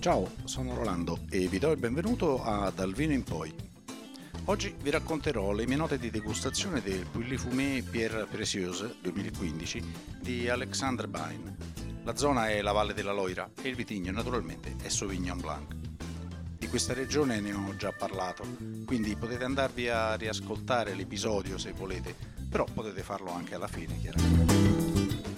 Ciao, sono Rolando e vi do il benvenuto a Dal Vino in Poi. Oggi vi racconterò le mie note di degustazione del Puilly Fumé Pierre Précieuse 2015 di Alexandre Bain. La zona è la Valle della Loira e il vitigno naturalmente è Sauvignon Blanc. Di questa regione ne ho già parlato, quindi potete andarvi a riascoltare l'episodio se volete, però potete farlo anche alla fine chiaramente.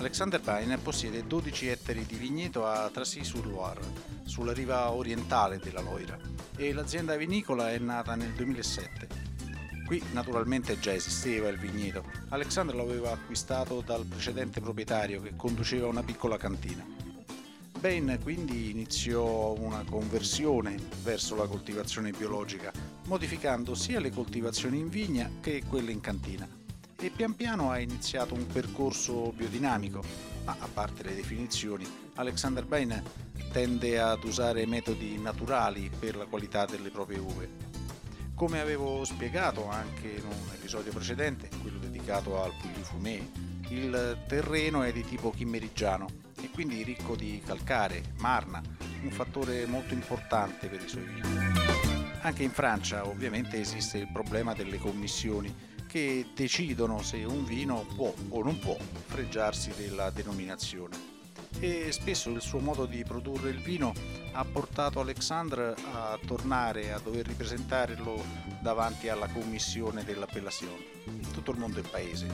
Alexander Bain possiede 12 ettari di vigneto a Tracy-sur-Loire, sulla riva orientale della Loira, e l'azienda vinicola è nata nel 2007. Qui naturalmente già esisteva il vigneto. Alexander lo aveva acquistato dal precedente proprietario che conduceva una piccola cantina. Bain quindi iniziò una conversione verso la coltivazione biologica, modificando sia le coltivazioni in vigna che quelle in cantina e pian piano ha iniziato un percorso biodinamico, ma a parte le definizioni, Alexander Bain tende ad usare metodi naturali per la qualità delle proprie uve. Come avevo spiegato anche in un episodio precedente, quello dedicato al Puglio Fumé, il terreno è di tipo chimmerigiano e quindi ricco di calcare, marna, un fattore molto importante per i suoi vini. Anche in Francia ovviamente esiste il problema delle commissioni che decidono se un vino può o non può fregiarsi della denominazione. E spesso il suo modo di produrre il vino ha portato Alexandre a tornare a dover ripresentarlo davanti alla commissione dell'appellazione. In tutto il mondo è paese.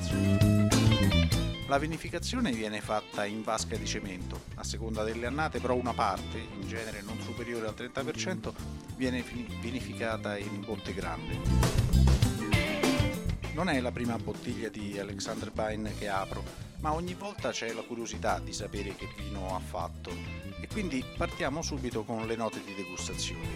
La vinificazione viene fatta in vasca di cemento, a seconda delle annate però una parte, in genere non superiore al 30%, viene vinificata in botte grande. Non è la prima bottiglia di Alexander Bain che apro, ma ogni volta c'è la curiosità di sapere che vino ha fatto e quindi partiamo subito con le note di degustazione.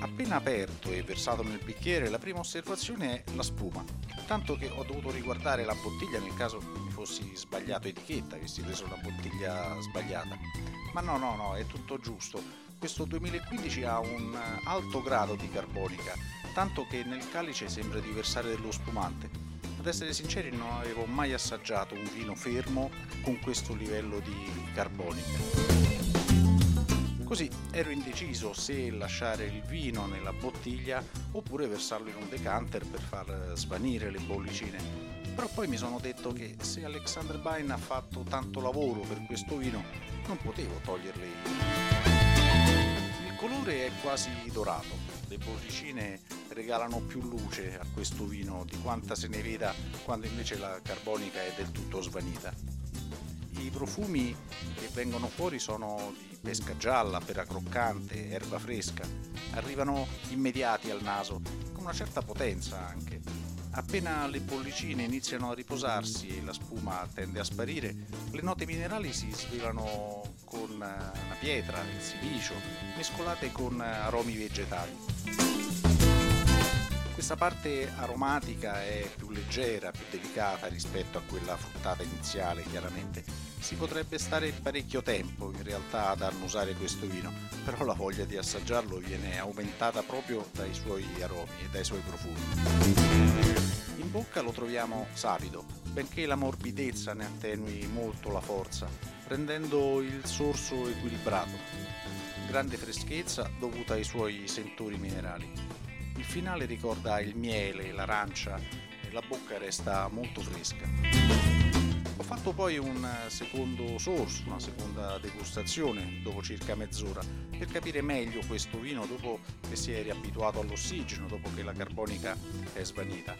Appena aperto e versato nel bicchiere, la prima osservazione è la spuma, tanto che ho dovuto riguardare la bottiglia nel caso mi fossi sbagliato etichetta, avessi preso una bottiglia sbagliata. Ma no, no, no, è tutto giusto questo 2015 ha un alto grado di carbonica, tanto che nel calice sembra di versare dello spumante. Ad essere sinceri non avevo mai assaggiato un vino fermo con questo livello di carbonica. Così ero indeciso se lasciare il vino nella bottiglia oppure versarlo in un decanter per far svanire le bollicine. Però poi mi sono detto che se Alexander Bain ha fatto tanto lavoro per questo vino, non potevo toglierle io colore è quasi dorato, le bollicine regalano più luce a questo vino di quanta se ne veda quando invece la carbonica è del tutto svanita. I profumi che vengono fuori sono di pesca gialla, pera croccante, erba fresca, arrivano immediati al naso, con una certa potenza anche. Appena le bollicine iniziano a riposarsi e la spuma tende a sparire, le note minerali si svelano con eh, una pietra, il silicio, mescolate con eh, aromi vegetali. Questa parte aromatica è più leggera, più delicata rispetto a quella fruttata iniziale, chiaramente. Si potrebbe stare parecchio tempo in realtà ad annusare questo vino, però la voglia di assaggiarlo viene aumentata proprio dai suoi aromi e dai suoi profumi. In bocca lo troviamo sapido, benché la morbidezza ne attenui molto la forza, rendendo il sorso equilibrato. Grande freschezza dovuta ai suoi sentori minerali. Il finale ricorda il miele, l'arancia e la bocca resta molto fresca. Ho fatto poi un secondo sorso, una seconda degustazione dopo circa mezz'ora per capire meglio questo vino dopo che si è riabituato all'ossigeno, dopo che la carbonica è svanita.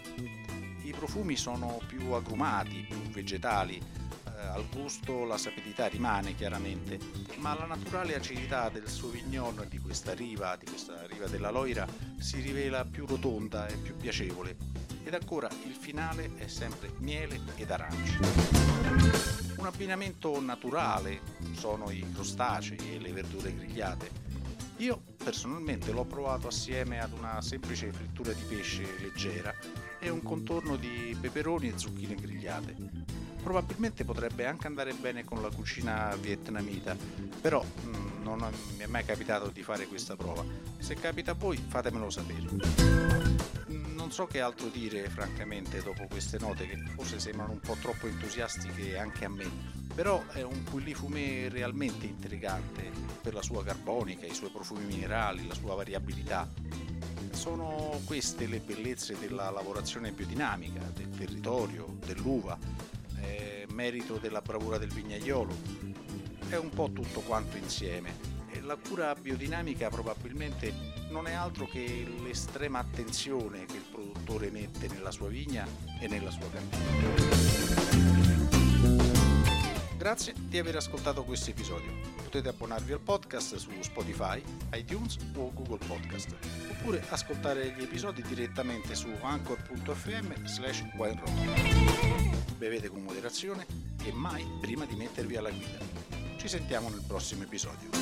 I profumi sono più agrumati, più vegetali, eh, al gusto la sapidità rimane chiaramente, ma la naturale acidità del Sauvignon di questa riva, di questa riva della Loira, si rivela più rotonda e più piacevole. Ed ancora il finale è sempre miele ed arance. Un abbinamento naturale sono i crostacei e le verdure grigliate. Io personalmente l'ho provato assieme ad una semplice frittura di pesce leggera e un contorno di peperoni e zucchine grigliate probabilmente potrebbe anche andare bene con la cucina vietnamita, però mh, mm, non mi è mai capitato di fare questa prova. Se capita a voi fatemelo sapere. Non so che altro dire francamente dopo queste note che forse sembrano un po' troppo entusiastiche anche a me, però è un Pouilly Fumé realmente intrigante per la sua carbonica, i suoi profumi minerali, la sua variabilità. Sono queste le bellezze della lavorazione biodinamica, del territorio, dell'uva, merito della bravura del vignaiolo. È un po' tutto quanto insieme la cura biodinamica probabilmente non è altro che l'estrema attenzione che il produttore mette nella sua vigna e nella sua cantina. Grazie di aver ascoltato questo episodio. Potete abbonarvi al podcast su Spotify, iTunes o Google Podcast, oppure ascoltare gli episodi direttamente su anchor.fm slash Bevete con moderazione e mai prima di mettervi alla guida. Ci sentiamo nel prossimo episodio.